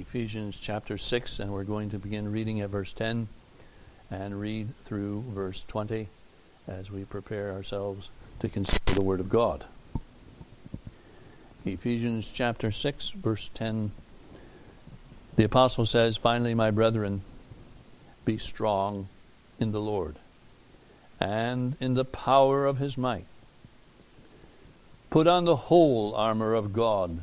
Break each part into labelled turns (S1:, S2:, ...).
S1: Ephesians chapter 6, and we're going to begin reading at verse 10 and read through verse 20 as we prepare ourselves to consider the Word of God. Ephesians chapter 6, verse 10. The apostle says, Finally, my brethren, be strong in the Lord and in the power of his might. Put on the whole armor of God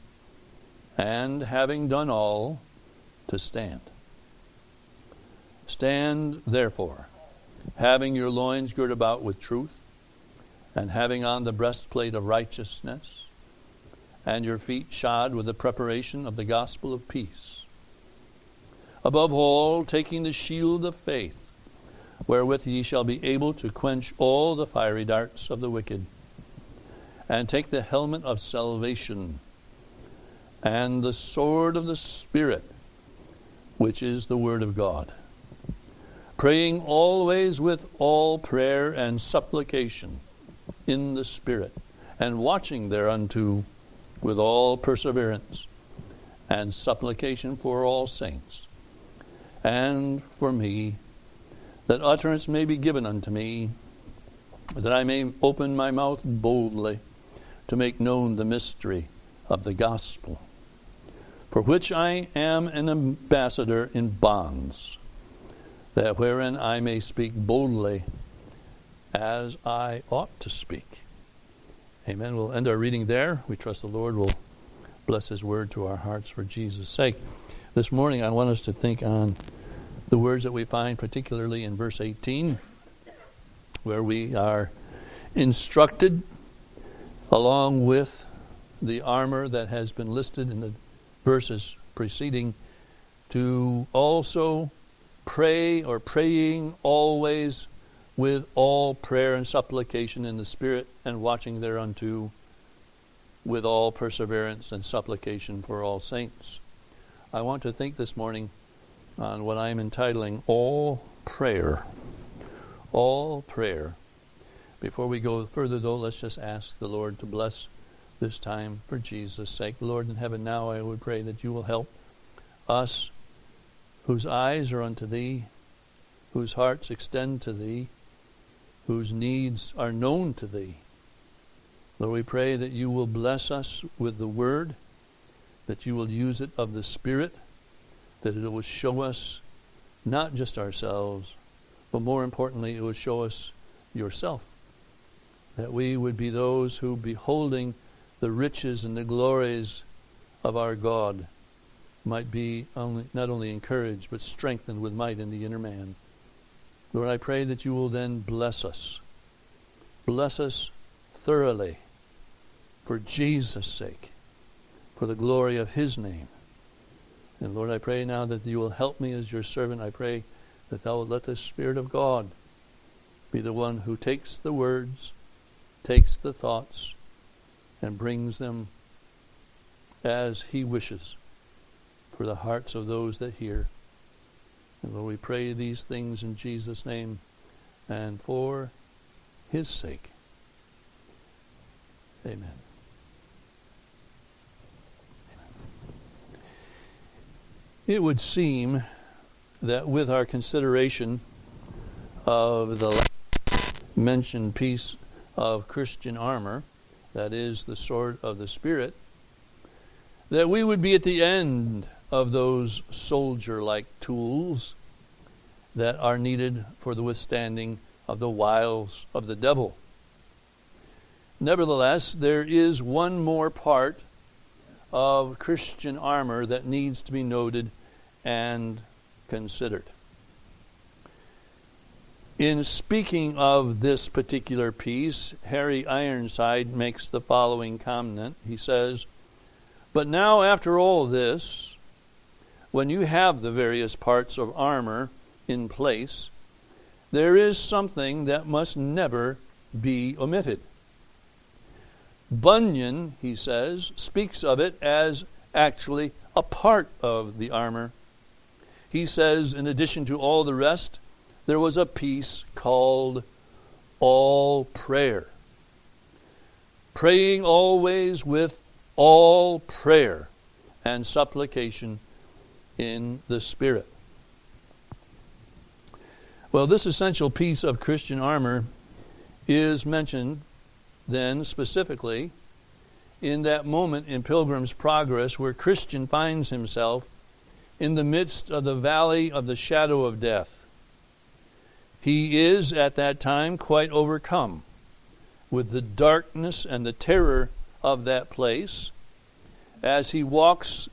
S1: and having done all, to stand. Stand therefore, having your loins girt about with truth, and having on the breastplate of righteousness, and your feet shod with the preparation of the gospel of peace. Above all, taking the shield of faith, wherewith ye shall be able to quench all the fiery darts of the wicked, and take the helmet of salvation and the sword of the Spirit, which is the Word of God. Praying always with all prayer and supplication in the Spirit, and watching thereunto with all perseverance and supplication for all saints, and for me, that utterance may be given unto me, that I may open my mouth boldly to make known the mystery of the gospel for which I am an ambassador in bonds, that wherein I may speak boldly as I ought to speak. Amen. We'll end our reading there. We trust the Lord will bless His word to our hearts for Jesus' sake. This morning, I want us to think on the words that we find particularly in verse 18, where we are instructed along with the armor that has been listed in the verses preceding to also pray or praying always with all prayer and supplication in the Spirit and watching thereunto with all perseverance and supplication for all saints. I want to think this morning on what I am entitling All Prayer. All Prayer. Before we go further, though, let's just ask the Lord to bless this time for Jesus' sake. Lord in heaven, now I would pray that you will help us whose eyes are unto thee, whose hearts extend to thee, whose needs are known to thee. Lord, we pray that you will bless us with the word, that you will use it of the Spirit, that it will show us not just ourselves, but more importantly, it will show us yourself. That we would be those who, beholding the riches and the glories of our God might be only, not only encouraged, but strengthened with might in the inner man. Lord, I pray that you will then bless us. Bless us thoroughly for Jesus' sake, for the glory of his name. And Lord, I pray now that you will help me as your servant. I pray that thou wilt let the Spirit of God be the one who takes the words, takes the thoughts, and brings them as He wishes for the hearts of those that hear. And Lord, we pray these things in Jesus' name and for His sake. Amen. Amen. It would seem that with our consideration of the mentioned piece of Christian armor, that is, the sword of the Spirit, that we would be at the end of those soldier like tools that are needed for the withstanding of the wiles of the devil. Nevertheless, there is one more part of Christian armor that needs to be noted and considered. In speaking of this particular piece, Harry Ironside makes the following comment. He says, But now, after all this, when you have the various parts of armor in place, there is something that must never be omitted. Bunyan, he says, speaks of it as actually a part of the armor. He says, in addition to all the rest, there was a piece called All Prayer. Praying always with all prayer and supplication in the Spirit. Well, this essential piece of Christian armor is mentioned then specifically in that moment in Pilgrim's Progress where Christian finds himself in the midst of the valley of the shadow of death. He is at that time quite overcome with the darkness and the terror of that place as he walks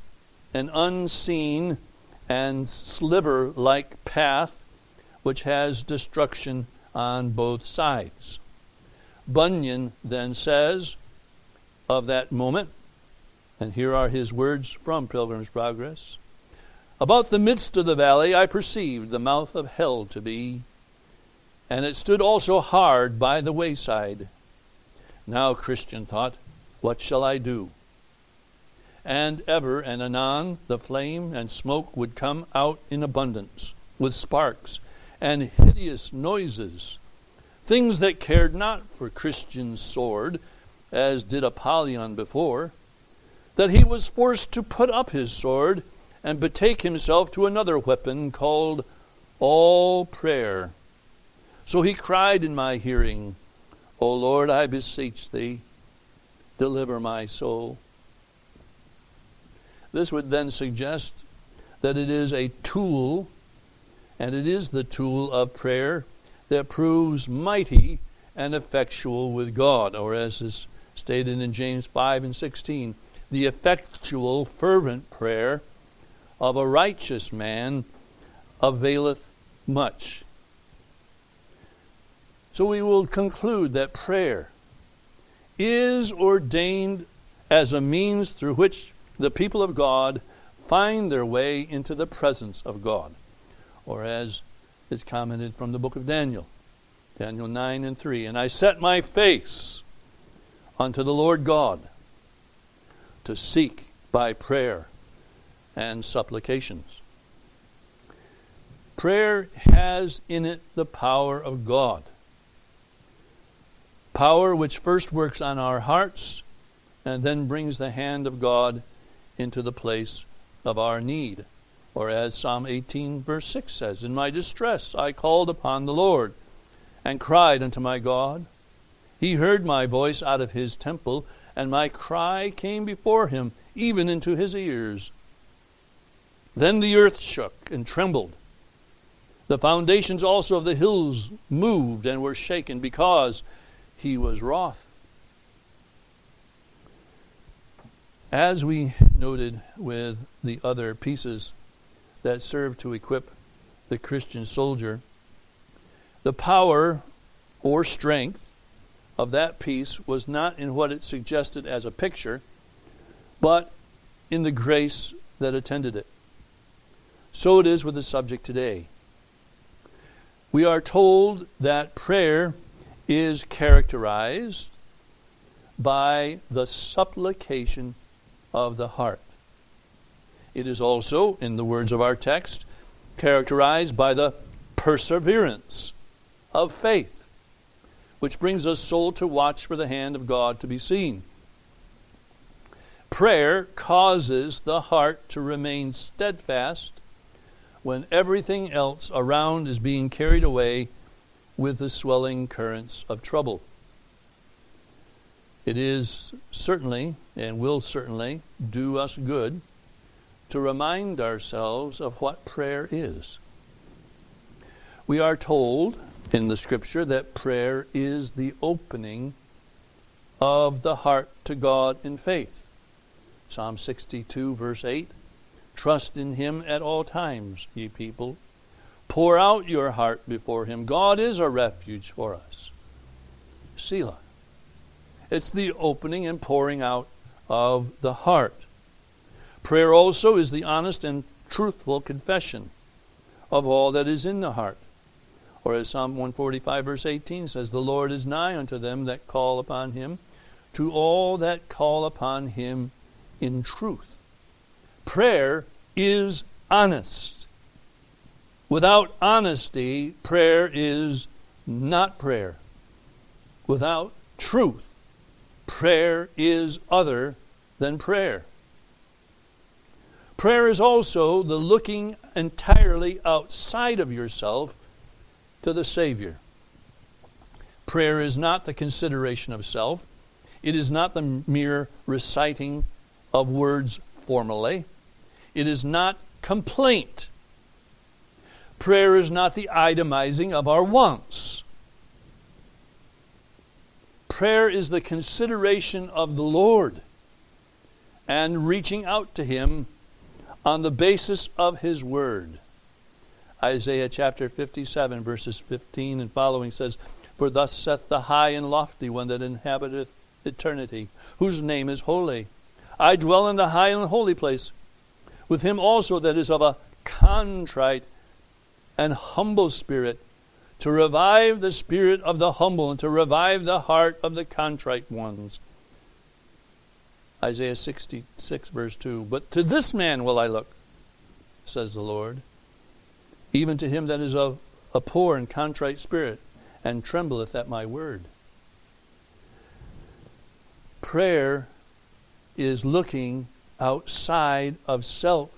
S1: an unseen and sliver like path which has destruction on both sides. Bunyan then says of that moment, and here are his words from Pilgrim's Progress About the midst of the valley I perceived the mouth of hell to be and it stood also hard by the wayside. Now, Christian thought, what shall I do? And ever and anon the flame and smoke would come out in abundance, with sparks and hideous noises, things that cared not for Christian's sword, as did Apollyon before, that he was forced to put up his sword and betake himself to another weapon called all prayer so he cried in my hearing, O Lord, I beseech thee, deliver my soul. This would then suggest that it is a tool, and it is the tool of prayer that proves mighty and effectual with God, or as is stated in James 5 and 16, the effectual, fervent prayer of a righteous man availeth much. So we will conclude that prayer is ordained as a means through which the people of God find their way into the presence of God, or as is commented from the book of Daniel, Daniel 9 and 3. And I set my face unto the Lord God to seek by prayer and supplications. Prayer has in it the power of God Power which first works on our hearts and then brings the hand of God into the place of our need. Or as Psalm 18, verse 6 says, In my distress I called upon the Lord and cried unto my God. He heard my voice out of his temple, and my cry came before him, even into his ears. Then the earth shook and trembled. The foundations also of the hills moved and were shaken, because he was wroth. As we noted with the other pieces that serve to equip the Christian soldier, the power or strength of that piece was not in what it suggested as a picture, but in the grace that attended it. So it is with the subject today. We are told that prayer is characterized by the supplication of the heart. It is also, in the words of our text, characterized by the perseverance of faith, which brings a soul to watch for the hand of God to be seen. Prayer causes the heart to remain steadfast when everything else around is being carried away with the swelling currents of trouble. It is certainly and will certainly do us good to remind ourselves of what prayer is. We are told in the scripture that prayer is the opening of the heart to God in faith. Psalm 62, verse 8 Trust in him at all times, ye people, Pour out your heart before Him. God is a refuge for us. Selah. It's the opening and pouring out of the heart. Prayer also is the honest and truthful confession of all that is in the heart. Or as Psalm 145, verse 18 says, The Lord is nigh unto them that call upon him, to all that call upon him in truth. Prayer is honest. Without honesty, prayer is not prayer. Without truth, prayer is other than prayer. Prayer is also the looking entirely outside of yourself to the Savior. Prayer is not the consideration of self, it is not the mere reciting of words formally, it is not complaint Prayer is not the itemizing of our wants. Prayer is the consideration of the Lord and reaching out to Him on the basis of His Word. Isaiah chapter 57, verses 15 and following says, For thus saith the high and lofty one that inhabiteth eternity, whose name is holy. I dwell in the high and holy place, with him also that is of a contrite and humble spirit, to revive the spirit of the humble, and to revive the heart of the contrite ones. Isaiah 66, verse 2. But to this man will I look, says the Lord, even to him that is of a poor and contrite spirit, and trembleth at my word. Prayer is looking outside of self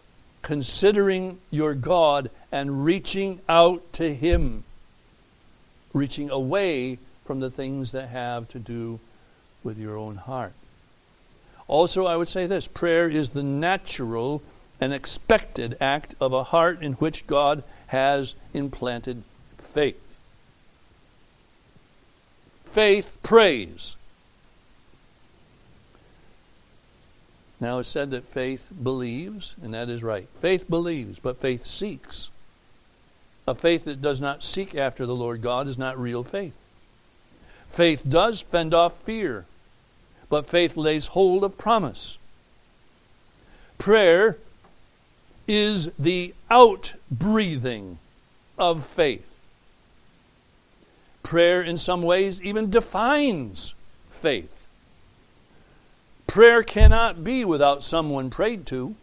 S1: considering your God and reaching out to Him, reaching away from the things that have to do with your own heart. Also, I would say this prayer is the natural and expected act of a heart in which God has implanted faith. Faith prays. Now it's said that faith believes, and that is right. Faith believes, but faith seeks. A faith that does not seek after the Lord God is not real faith. Faith does fend off fear, but faith lays hold of promise. Prayer is the out-breathing of faith. Prayer, in some ways, even defines faith. Prayer cannot be without someone prayed to.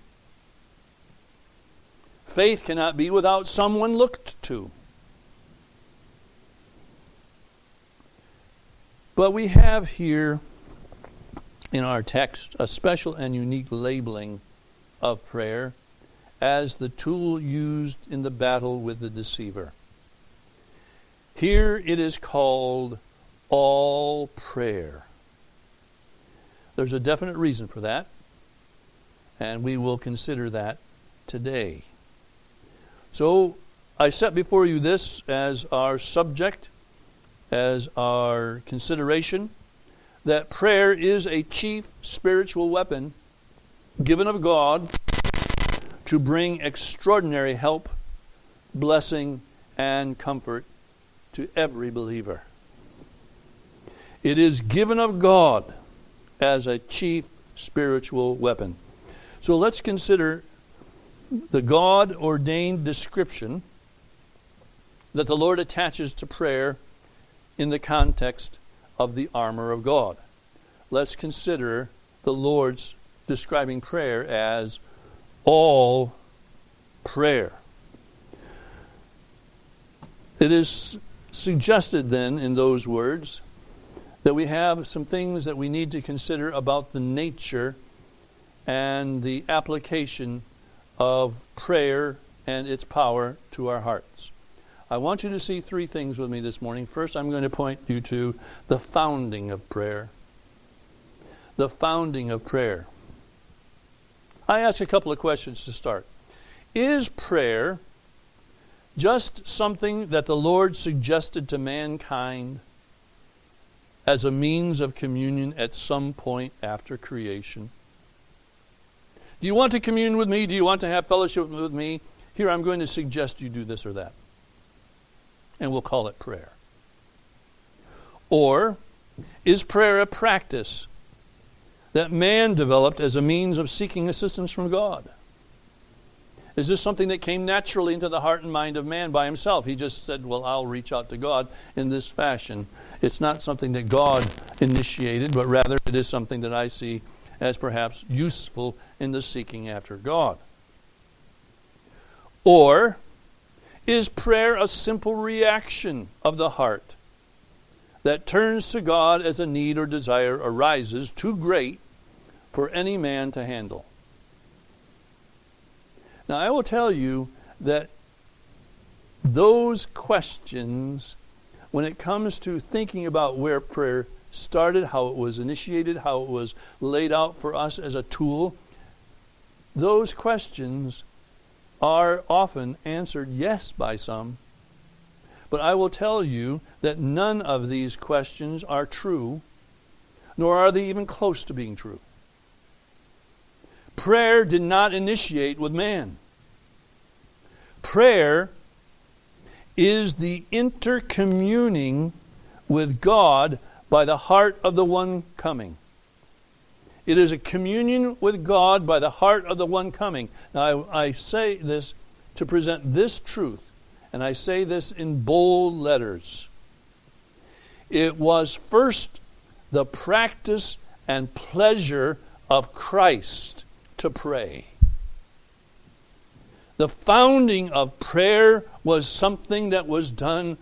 S1: Faith cannot be without someone looked to. But we have here in our text a special and unique labeling of prayer as the tool used in the battle with the deceiver. Here it is called all prayer. There's a definite reason for that, and we will consider that today. So, I set before you this as our subject, as our consideration that prayer is a chief spiritual weapon given of God to bring extraordinary help, blessing, and comfort to every believer. It is given of God as a chief spiritual weapon. So let's consider the God ordained description that the Lord attaches to prayer in the context of the armor of God. Let's consider the Lord's describing prayer as all prayer. It is suggested then in those words that we have some things that we need to consider about the nature and the application of prayer and its power to our hearts. I want you to see three things with me this morning. First, I'm going to point you to the founding of prayer. The founding of prayer. I ask a couple of questions to start. Is prayer just something that the Lord suggested to mankind? as a means of communion at some point after creation. Do you want to commune with me? Do you want to have fellowship with me? Here, I'm going to suggest you do this or that. And we'll call it prayer. Or, is prayer a practice that man developed as a means of seeking assistance from God? Is this something that came naturally into the heart and mind of man by himself? He just said, Well, I'll reach out to God in this fashion. It's not something that God initiated, but rather it is something that I see as perhaps useful in the seeking after God. Or is prayer a simple reaction of the heart that turns to God as a need or desire arises too great for any man to handle? Now, I will tell you that those questions, when it comes to thinking about where prayer started, how it was initiated, how it was laid out for us as a tool, those questions are often answered yes by some. But I will tell you that none of these questions are true, nor are they even close to being true. Prayer did not initiate with man. Prayer is the intercommuning with God by the heart of the one coming. It is a communion with God by the heart of the one coming. Now, I, I say this to present this truth, and I say this in bold letters. It was first the practice and pleasure of Christ to pray. The founding of prayer was something that was done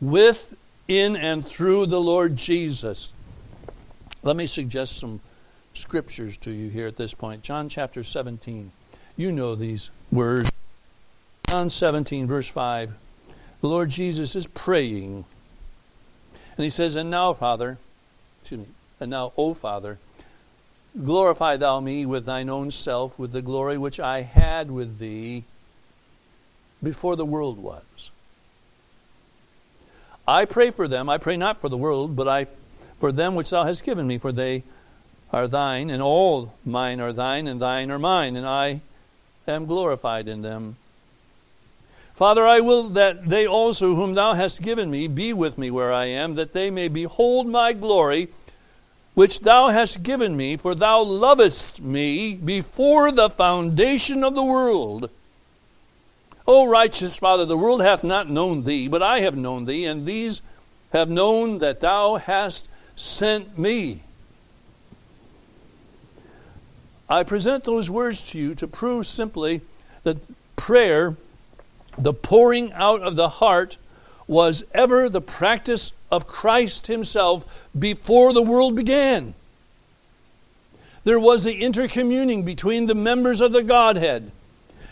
S1: with, in, and through the Lord Jesus. Let me suggest some scriptures to you here at this point. John chapter 17. You know these words. John 17, verse 5. The Lord Jesus is praying. And he says, And now, Father, excuse me, and now, O Father, Glorify thou me with thine own self, with the glory which I had with thee before the world was. I pray for them. I pray not for the world, but I for them which thou hast given me, for they are thine, and all mine are thine, and thine are mine, and I am glorified in them. Father, I will that they also, whom thou hast given me, be with me where I am, that they may behold my glory which thou hast given me, for thou lovest me before the foundation of the world. O righteous Father, the world hath not known thee, but I have known thee, and these have known that thou hast sent me. I present those words to you to prove simply that prayer, the pouring out of the heart, was ever the practice of Christ Himself before the world began. There was the intercommuning between the members of the Godhead,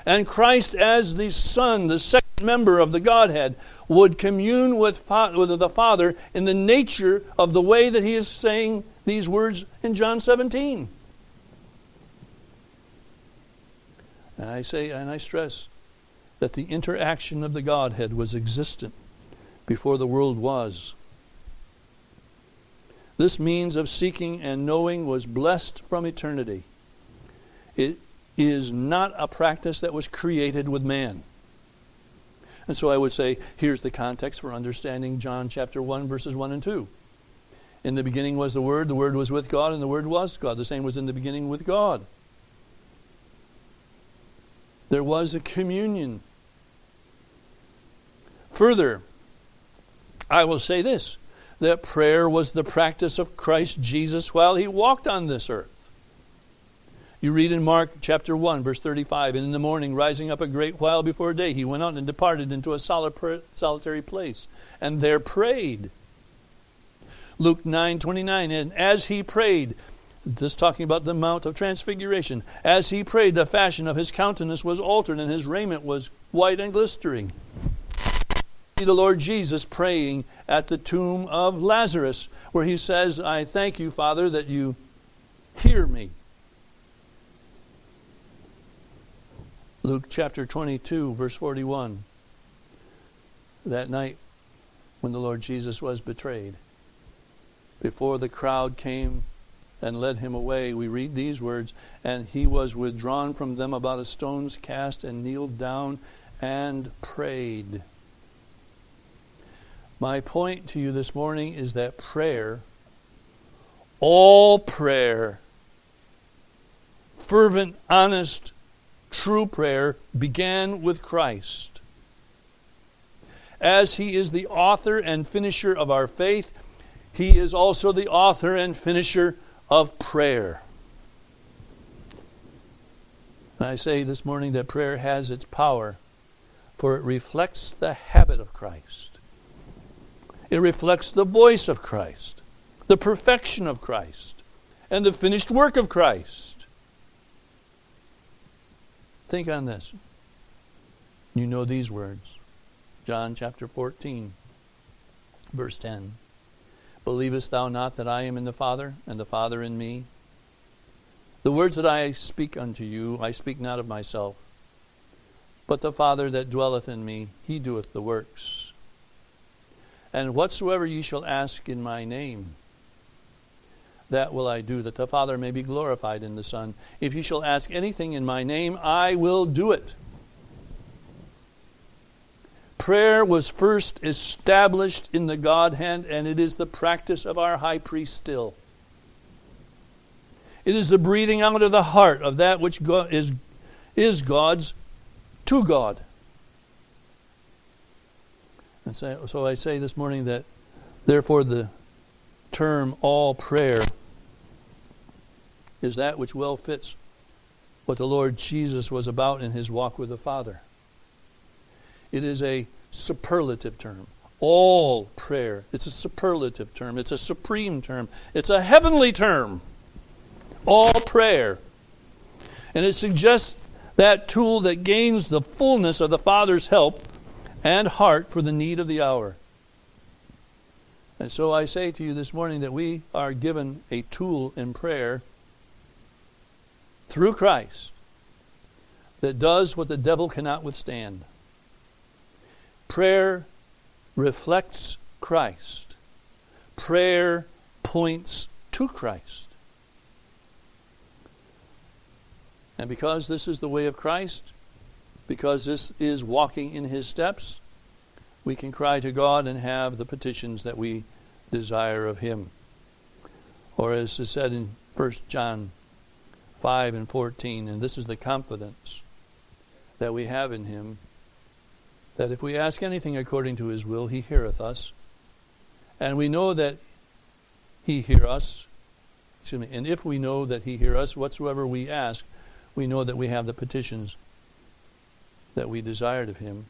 S1: and Christ, as the Son, the second member of the Godhead, would commune with, with the Father in the nature of the way that He is saying these words in John 17. And I say, and I stress, that the interaction of the Godhead was existent before the world was. This means of seeking and knowing was blessed from eternity. It is not a practice that was created with man. And so I would say here's the context for understanding John chapter 1, verses 1 and 2. In the beginning was the Word, the Word was with God, and the Word was God. The same was in the beginning with God. There was a communion. Further, I will say this that prayer was the practice of Christ Jesus while he walked on this earth. You read in Mark chapter 1, verse 35 And in the morning, rising up a great while before day, he went out and departed into a solitary place, and there prayed. Luke 9 29, and as he prayed, just talking about the Mount of Transfiguration, as he prayed, the fashion of his countenance was altered, and his raiment was white and glistering see the Lord Jesus praying at the tomb of Lazarus, where he says, I thank you, Father, that you hear me. Luke chapter 22, verse 41. That night when the Lord Jesus was betrayed, before the crowd came and led him away, we read these words And he was withdrawn from them about a stone's cast and kneeled down and prayed. My point to you this morning is that prayer, all prayer, fervent, honest, true prayer began with Christ. As He is the author and finisher of our faith, He is also the author and finisher of prayer. And I say this morning that prayer has its power, for it reflects the habit of Christ. It reflects the voice of Christ, the perfection of Christ, and the finished work of Christ. Think on this. You know these words John chapter 14, verse 10. Believest thou not that I am in the Father, and the Father in me? The words that I speak unto you, I speak not of myself, but the Father that dwelleth in me, he doeth the works. And whatsoever ye shall ask in my name, that will I do, that the Father may be glorified in the Son. If ye shall ask anything in my name, I will do it. Prayer was first established in the Godhead, and it is the practice of our high priest still. It is the breathing out of the heart of that which is, is God's to God. And so, so I say this morning that, therefore, the term all prayer is that which well fits what the Lord Jesus was about in his walk with the Father. It is a superlative term. All prayer. It's a superlative term. It's a supreme term. It's a heavenly term. All prayer. And it suggests that tool that gains the fullness of the Father's help and heart for the need of the hour. And so I say to you this morning that we are given a tool in prayer through Christ that does what the devil cannot withstand. Prayer reflects Christ, prayer points to Christ. And because this is the way of Christ, because this is walking in His steps, we can cry to God and have the petitions that we desire of Him. Or as is said in 1 John 5 and 14, and this is the confidence that we have in Him, that if we ask anything according to His will, He heareth us. And we know that He hear us. Excuse me. And if we know that He hear us, whatsoever we ask, we know that we have the petitions that we desired of him.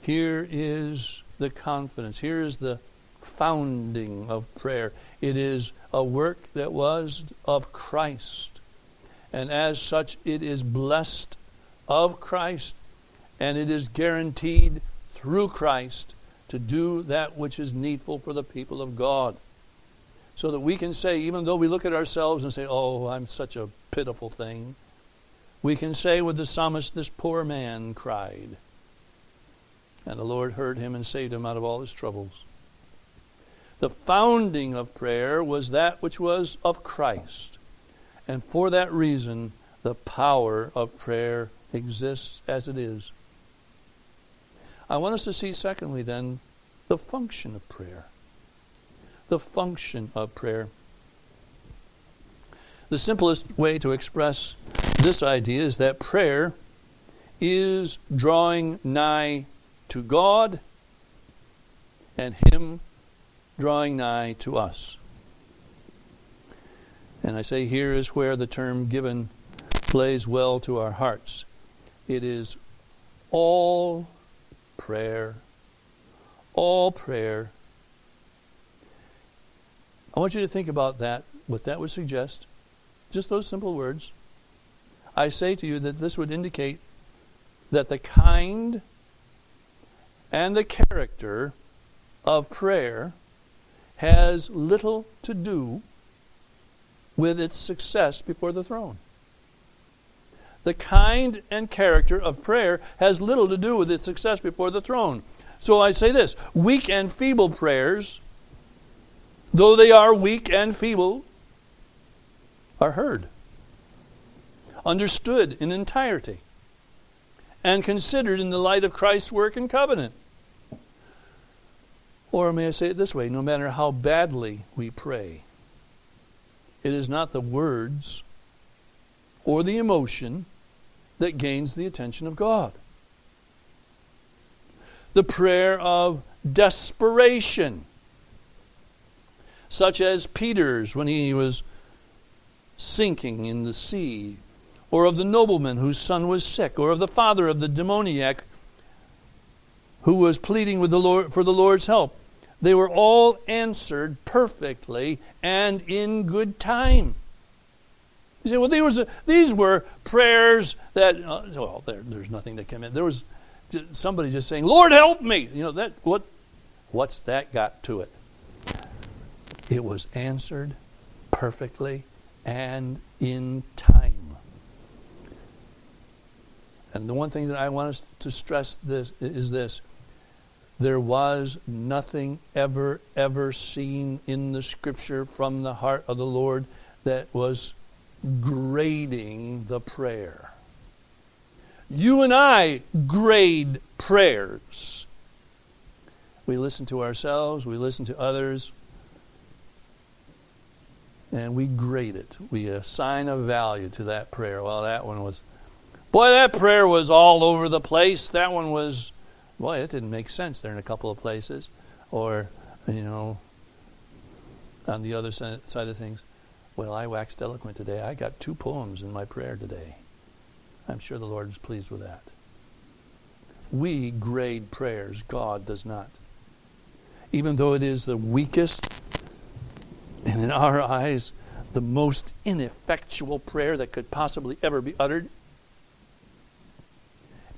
S1: Here is the confidence. Here is the founding of prayer. It is a work that was of Christ. And as such, it is blessed of Christ. And it is guaranteed through Christ to do that which is needful for the people of God. So that we can say, even though we look at ourselves and say, oh, I'm such a pitiful thing we can say with the psalmist, This poor man cried. And the Lord heard him and saved him out of all his troubles. The founding of prayer was that which was of Christ. And for that reason, the power of prayer exists as it is. I want us to see, secondly, then, the function of prayer. The function of prayer. The simplest way to express this idea is that prayer is drawing nigh to God and Him drawing nigh to us. And I say here is where the term given plays well to our hearts. It is all prayer, all prayer. I want you to think about that, what that would suggest. Just those simple words. I say to you that this would indicate that the kind and the character of prayer has little to do with its success before the throne. The kind and character of prayer has little to do with its success before the throne. So I say this weak and feeble prayers, though they are weak and feeble, are heard, understood in entirety, and considered in the light of Christ's work and covenant. Or may I say it this way no matter how badly we pray, it is not the words or the emotion that gains the attention of God. The prayer of desperation, such as Peter's when he was sinking in the sea, or of the nobleman whose son was sick, or of the father of the demoniac who was pleading with the Lord for the Lord's help. They were all answered perfectly and in good time. You say, well, there was a, these were prayers that, uh, well, there, there's nothing that came in. There was somebody just saying, Lord, help me. You know, that, what, what's that got to it? It was answered perfectly and in time. And the one thing that I want us to stress this is this there was nothing ever, ever seen in the scripture from the heart of the Lord that was grading the prayer. You and I grade prayers. We listen to ourselves, we listen to others, and we grade it. We assign a value to that prayer. Well, that one was, boy, that prayer was all over the place. That one was, boy, it didn't make sense there in a couple of places. Or, you know, on the other side of things, well, I waxed eloquent today. I got two poems in my prayer today. I'm sure the Lord is pleased with that. We grade prayers, God does not. Even though it is the weakest and in our eyes, the most ineffectual prayer that could possibly ever be uttered.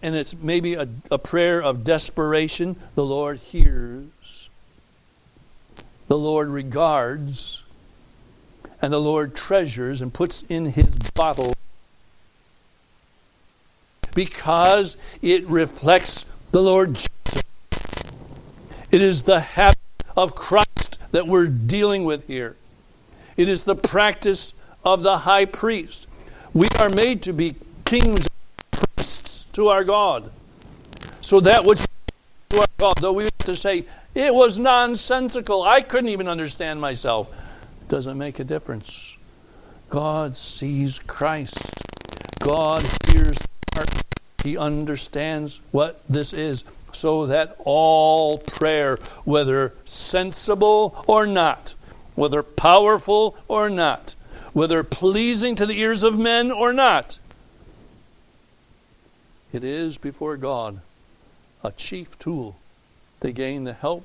S1: And it's maybe a, a prayer of desperation. The Lord hears, the Lord regards, and the Lord treasures and puts in his bottle because it reflects the Lord Jesus. It is the habit of Christ that we're dealing with here. It is the practice of the high priest. We are made to be kings priests to our God. So that which to our God, though we have to say, it was nonsensical. I couldn't even understand myself. Doesn't make a difference. God sees Christ. God hears heart. He understands what this is, so that all prayer, whether sensible or not, whether powerful or not, whether pleasing to the ears of men or not. It is before God a chief tool to gain the help,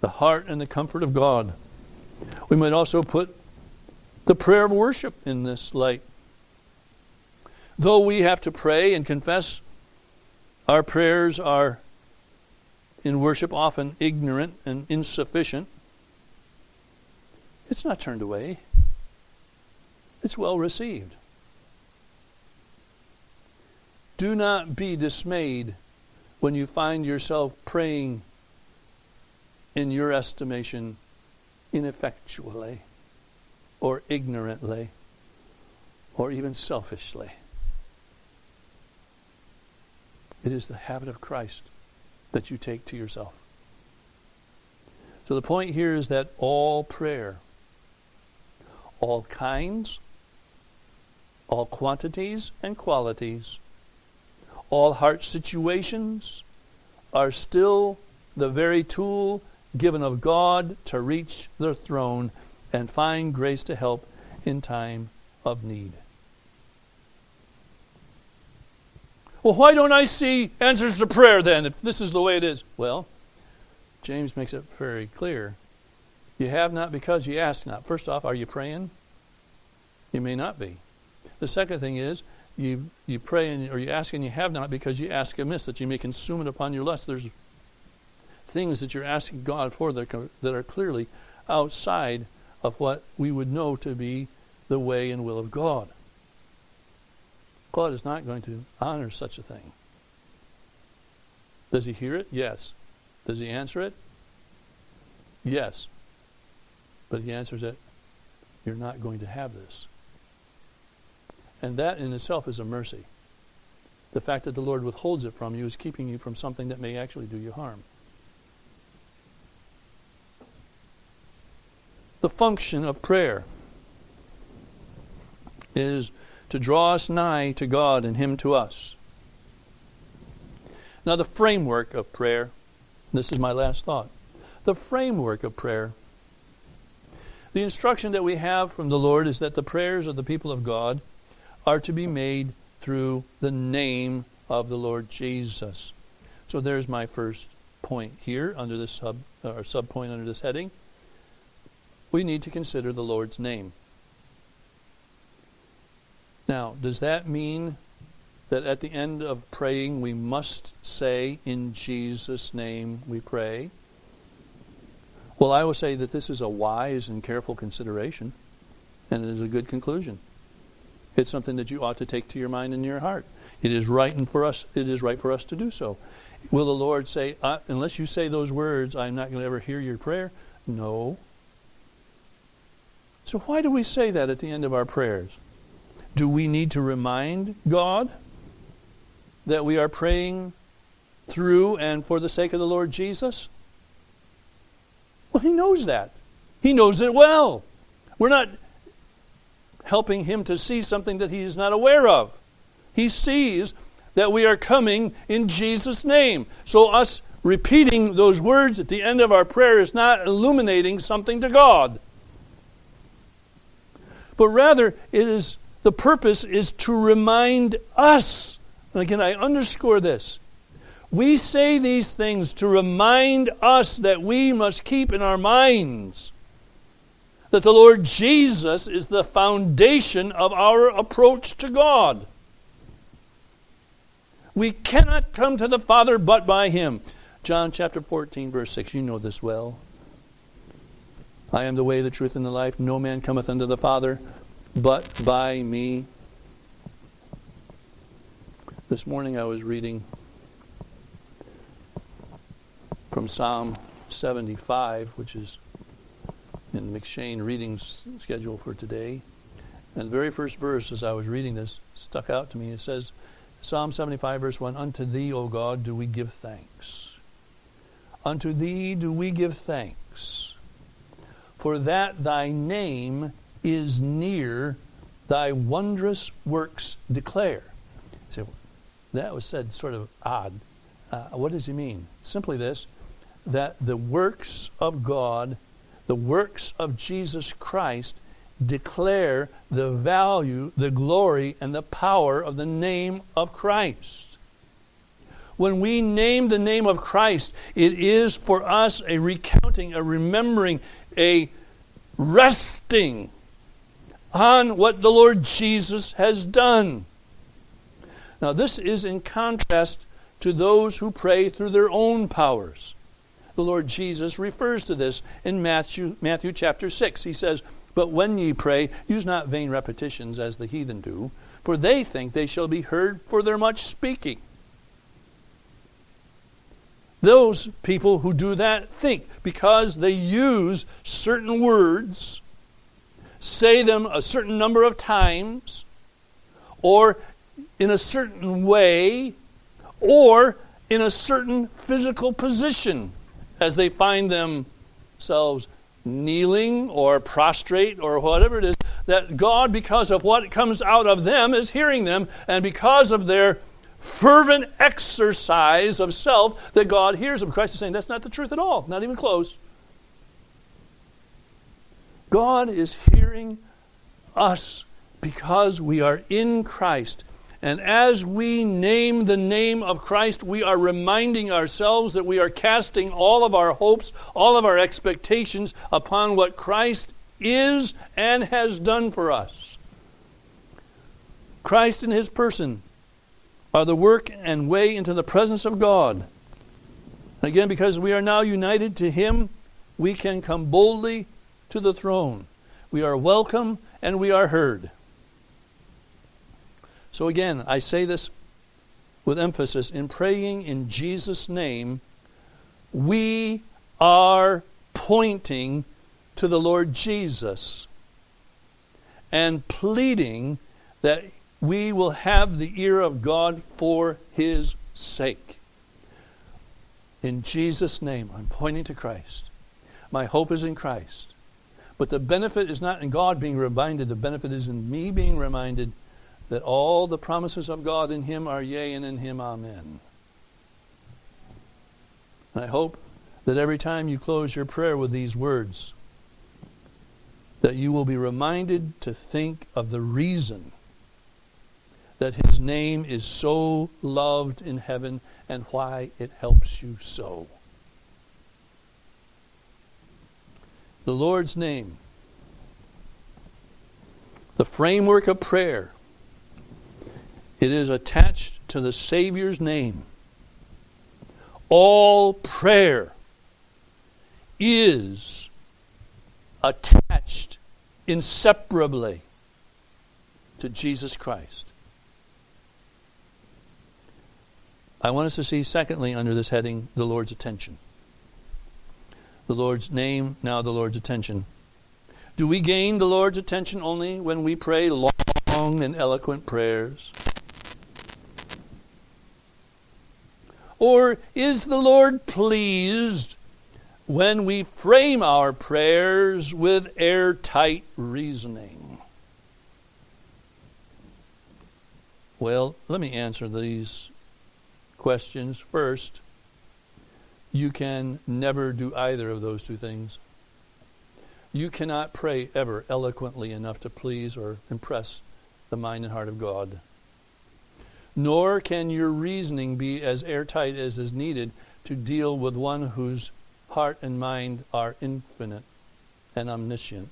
S1: the heart, and the comfort of God. We might also put the prayer of worship in this light. Though we have to pray and confess, our prayers are in worship often ignorant and insufficient it's not turned away, it's well received. Do not be dismayed when you find yourself praying, in your estimation, ineffectually or ignorantly or even selfishly. It is the habit of Christ that you take to yourself. So the point here is that all prayer all kinds, all quantities and qualities, all heart situations are still the very tool given of God to reach the throne and find grace to help in time of need. Well, why don't I see answers to prayer then, if this is the way it is? Well, James makes it very clear you have not because you ask not. First off, are you praying? You may not be. The second thing is, you, you pray and, or you ask and you have not because you ask amiss, that you may consume it upon your lust. There's things that you're asking God for that, that are clearly outside of what we would know to be the way and will of God. God is not going to honor such a thing. Does he hear it? Yes. Does he answer it? Yes. But he answers it, You're not going to have this. And that in itself is a mercy. The fact that the Lord withholds it from you is keeping you from something that may actually do you harm. The function of prayer is to draw us nigh to God and Him to us. Now, the framework of prayer, this is my last thought. The framework of prayer the instruction that we have from the Lord is that the prayers of the people of God are to be made through the name of the Lord Jesus. So there's my first point here under this sub or subpoint under this heading. We need to consider the Lord's name. Now, does that mean that at the end of praying we must say in Jesus name we pray? Well, I will say that this is a wise and careful consideration, and it is a good conclusion. It's something that you ought to take to your mind and your heart. It is right and for us. It is right for us to do so. Will the Lord say, uh, "Unless you say those words, I'm not going to ever hear your prayer"? No. So why do we say that at the end of our prayers? Do we need to remind God that we are praying through and for the sake of the Lord Jesus? Well, he knows that. He knows it well. We're not helping him to see something that he is not aware of. He sees that we are coming in Jesus' name. So, us repeating those words at the end of our prayer is not illuminating something to God. But rather, it is the purpose is to remind us. And again, I underscore this we say these things to remind us that we must keep in our minds that the Lord Jesus is the foundation of our approach to God. We cannot come to the Father but by Him. John chapter 14, verse 6. You know this well. I am the way, the truth, and the life. No man cometh unto the Father but by me. This morning I was reading from Psalm 75, which is in the M'Cheyne reading schedule for today. And the very first verse, as I was reading this, stuck out to me. It says, Psalm 75, verse 1 Unto thee, O God, do we give thanks. Unto thee do we give thanks, for that thy name is near, thy wondrous works declare. So that was said sort of odd. Uh, what does he mean? Simply this that the works of God, the works of Jesus Christ, declare the value, the glory, and the power of the name of Christ. When we name the name of Christ, it is for us a recounting, a remembering, a resting on what the Lord Jesus has done. Now, this is in contrast to those who pray through their own powers the Lord Jesus refers to this in Matthew, Matthew chapter 6. He says, But when ye pray, use not vain repetitions as the heathen do, for they think they shall be heard for their much speaking. Those people who do that think because they use certain words, say them a certain number of times, or in a certain way, or in a certain physical position as they find themselves kneeling or prostrate or whatever it is, that God, because of what comes out of them, is hearing them, and because of their fervent exercise of self, that God hears them. Christ is saying that's not the truth at all, not even close. God is hearing us because we are in Christ and as we name the name of Christ, we are reminding ourselves that we are casting all of our hopes, all of our expectations upon what Christ is and has done for us. Christ and his person are the work and way into the presence of God. Again, because we are now united to him, we can come boldly to the throne. We are welcome and we are heard. So again, I say this with emphasis in praying in Jesus' name, we are pointing to the Lord Jesus and pleading that we will have the ear of God for his sake. In Jesus' name, I'm pointing to Christ. My hope is in Christ. But the benefit is not in God being reminded, the benefit is in me being reminded that all the promises of God in him are yea and in him amen. And I hope that every time you close your prayer with these words, that you will be reminded to think of the reason that his name is so loved in heaven and why it helps you so. The Lord's name, the framework of prayer, it is attached to the Savior's name. All prayer is attached inseparably to Jesus Christ. I want us to see, secondly, under this heading, the Lord's attention. The Lord's name, now the Lord's attention. Do we gain the Lord's attention only when we pray long and eloquent prayers? Or is the Lord pleased when we frame our prayers with airtight reasoning? Well, let me answer these questions first. You can never do either of those two things. You cannot pray ever eloquently enough to please or impress the mind and heart of God nor can your reasoning be as airtight as is needed to deal with one whose heart and mind are infinite and omniscient.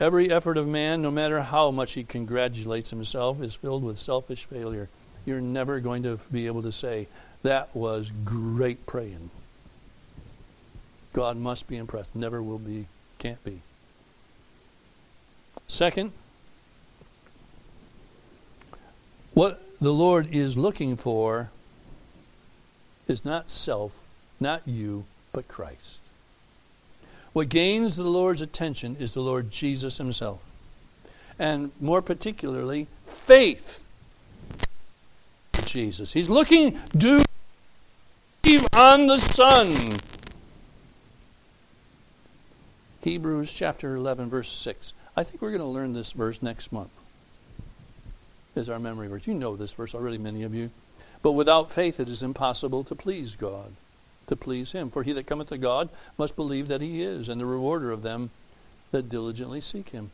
S1: Every effort of man, no matter how much he congratulates himself, is filled with selfish failure. You're never going to be able to say, That was great praying. God must be impressed. Never will be, can't be. Second, What the Lord is looking for is not self, not you, but Christ. What gains the Lord's attention is the Lord Jesus himself, and more particularly, faith Jesus. He's looking, do believe on the Son. Hebrews chapter 11, verse 6. I think we're going to learn this verse next month is our memory verse. You know this verse already, many of you. But without faith it is impossible to please God, to please Him. For he that cometh to God must believe that He is, and the rewarder of them that diligently seek Him.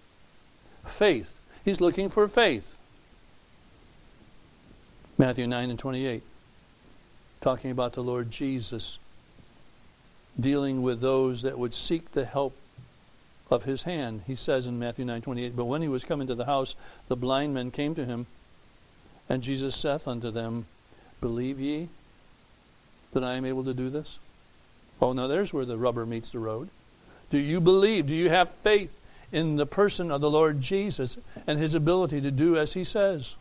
S1: Faith. He's looking for faith. Matthew 9 and 28, talking about the Lord Jesus dealing with those that would seek the help of his hand. He says in Matthew 9:28, "But when he was come into the house, the blind men came to him, and Jesus saith unto them, Believe ye that I am able to do this?" Oh, now there's where the rubber meets the road. Do you believe? Do you have faith in the person of the Lord Jesus and his ability to do as he says?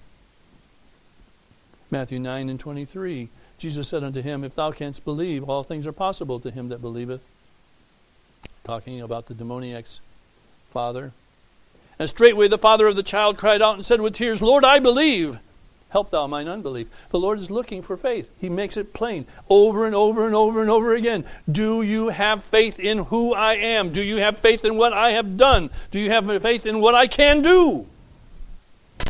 S1: Matthew 9 and 23. Jesus said unto him, If thou canst believe, all things are possible to him that believeth talking about the demoniac's father. And straightway the father of the child cried out and said with tears, Lord, I believe. Help thou mine unbelief. The Lord is looking for faith. He makes it plain over and over and over and over again. Do you have faith in who I am? Do you have faith in what I have done? Do you have faith in what I can do? The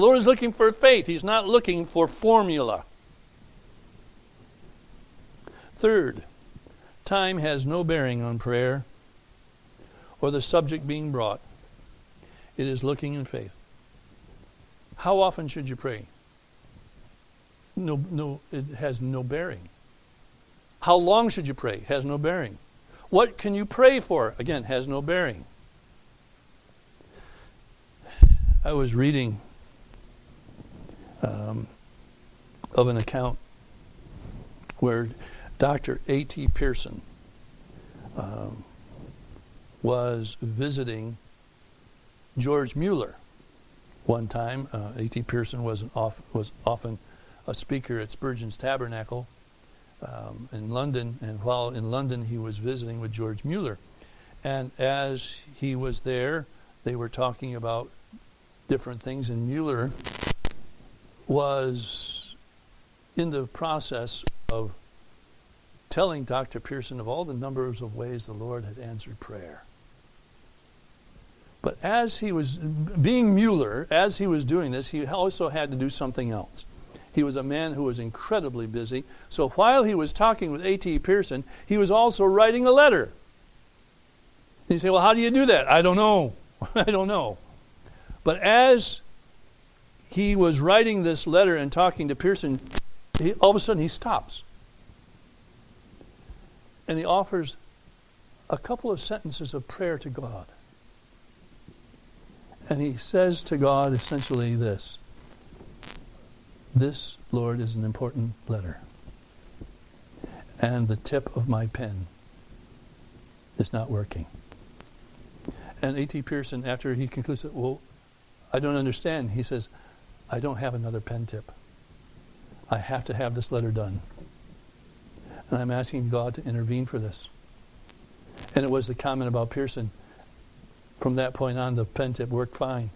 S1: Lord is looking for faith. He's not looking for formula. Third, time has no bearing on prayer or the subject being brought. It is looking in faith. How often should you pray? No, no, it has no bearing. How long should you pray? Has no bearing. What can you pray for? Again, has no bearing. I was reading um, of an account where Dr. A.T. Pierson um, was visiting George Mueller one time. Uh, A.T. Pierson was, off, was often a speaker at Spurgeon's Tabernacle um, in London, and while in London, he was visiting with George Mueller. And as he was there, they were talking about different things, and Mueller was in the process of telling Dr. Pierson of all the numbers of ways the Lord had answered prayer. But as he was being Mueller, as he was doing this, he also had to do something else. He was a man who was incredibly busy. So while he was talking with A.T. Pierson, he was also writing a letter. And you say, well, how do you do that? I don't know. I don't know. But as he was writing this letter and talking to Pierson, he, all of a sudden he stops. And he offers a couple of sentences of prayer to God. And he says to God essentially this This, Lord, is an important letter. And the tip of my pen is not working. And A.T. Pierson, after he concludes it, well, I don't understand. He says, I don't have another pen tip. I have to have this letter done. And I'm asking God to intervene for this. And it was the comment about Pierson from that point on, the pen tip worked fine.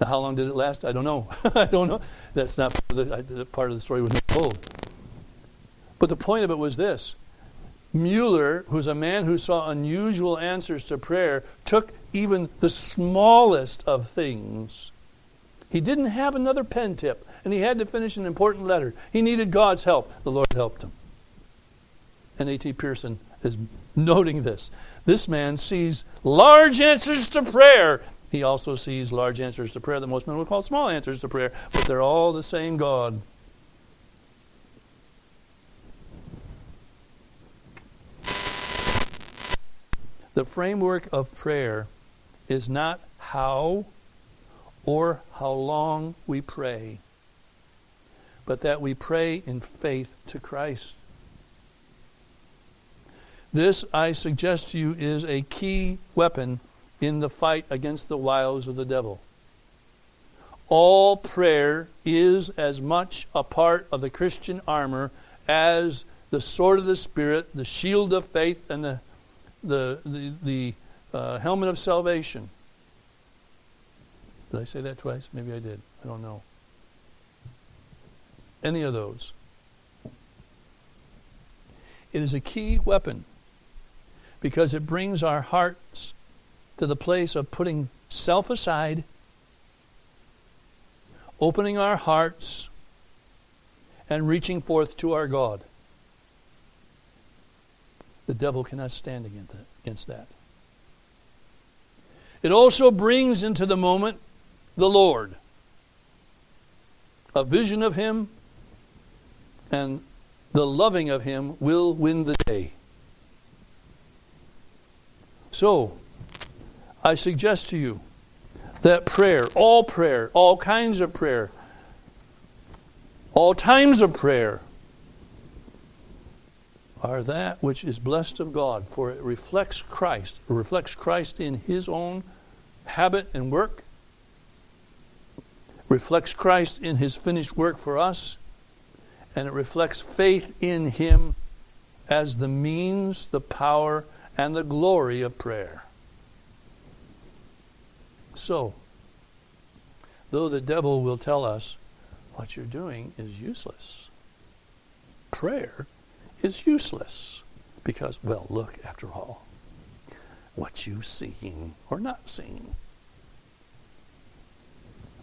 S1: Now, how long did it last? I don't know. I don't know. That's not part of, the, part of the story was not told. But the point of it was this: Mueller, who's a man who saw unusual answers to prayer, took even the smallest of things. He didn't have another pen tip, and he had to finish an important letter. He needed God's help. The Lord helped him. And A.T. Pierson is noting this. This man sees large answers to prayer. He also sees large answers to prayer that most men would call small answers to prayer, but they're all the same God. The framework of prayer is not how or how long we pray, but that we pray in faith to Christ. This, I suggest to you, is a key weapon in the fight against the wiles of the devil. All prayer is as much a part of the Christian armor as the sword of the Spirit, the shield of faith, and the, the, the, the uh, helmet of salvation. Did I say that twice? Maybe I did. I don't know. Any of those. It is a key weapon because it brings our hearts to the place of putting self aside, opening our hearts, and reaching forth to our God. The devil cannot stand against that. It also brings into the moment the Lord, a vision of Him, and the loving of Him will win the day. So, I suggest to you that prayer, all prayer, all kinds of prayer, all times of prayer, are that which is blessed of God, for it reflects Christ, it reflects Christ in his own habit and work, reflects Christ in his finished work for us, and it reflects faith in him as the means, the power, and the glory of prayer. So, though the devil will tell us what you're doing is useless, prayer is useless because, well, look, after all, what you seeing or not seeing.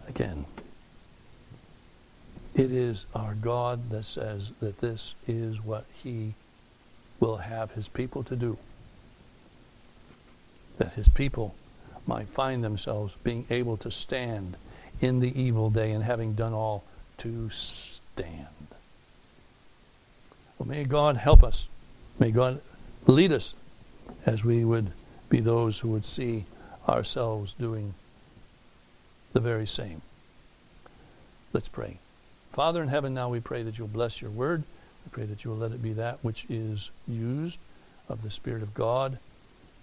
S1: Again, it is our God that says that this is what He will have His people to do that his people might find themselves being able to stand in the evil day and having done all to stand. Well, may God help us. May God lead us as we would be those who would see ourselves doing the very same. Let's pray. Father in heaven, now we pray that you'll bless your word. We pray that you'll let it be that which is used of the Spirit of God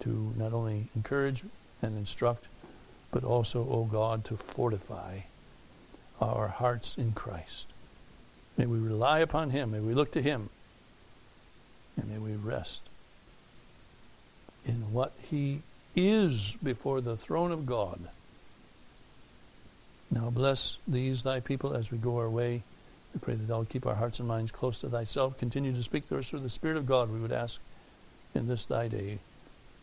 S1: to not only encourage and instruct, but also, O oh God, to fortify our hearts in Christ. May we rely upon Him. May we look to Him. And may we rest in what He is before the throne of God. Now bless these thy people as we go our way. We pray that thou would keep our hearts and minds close to thyself. Continue to speak to us through the Spirit of God, we would ask in this thy day.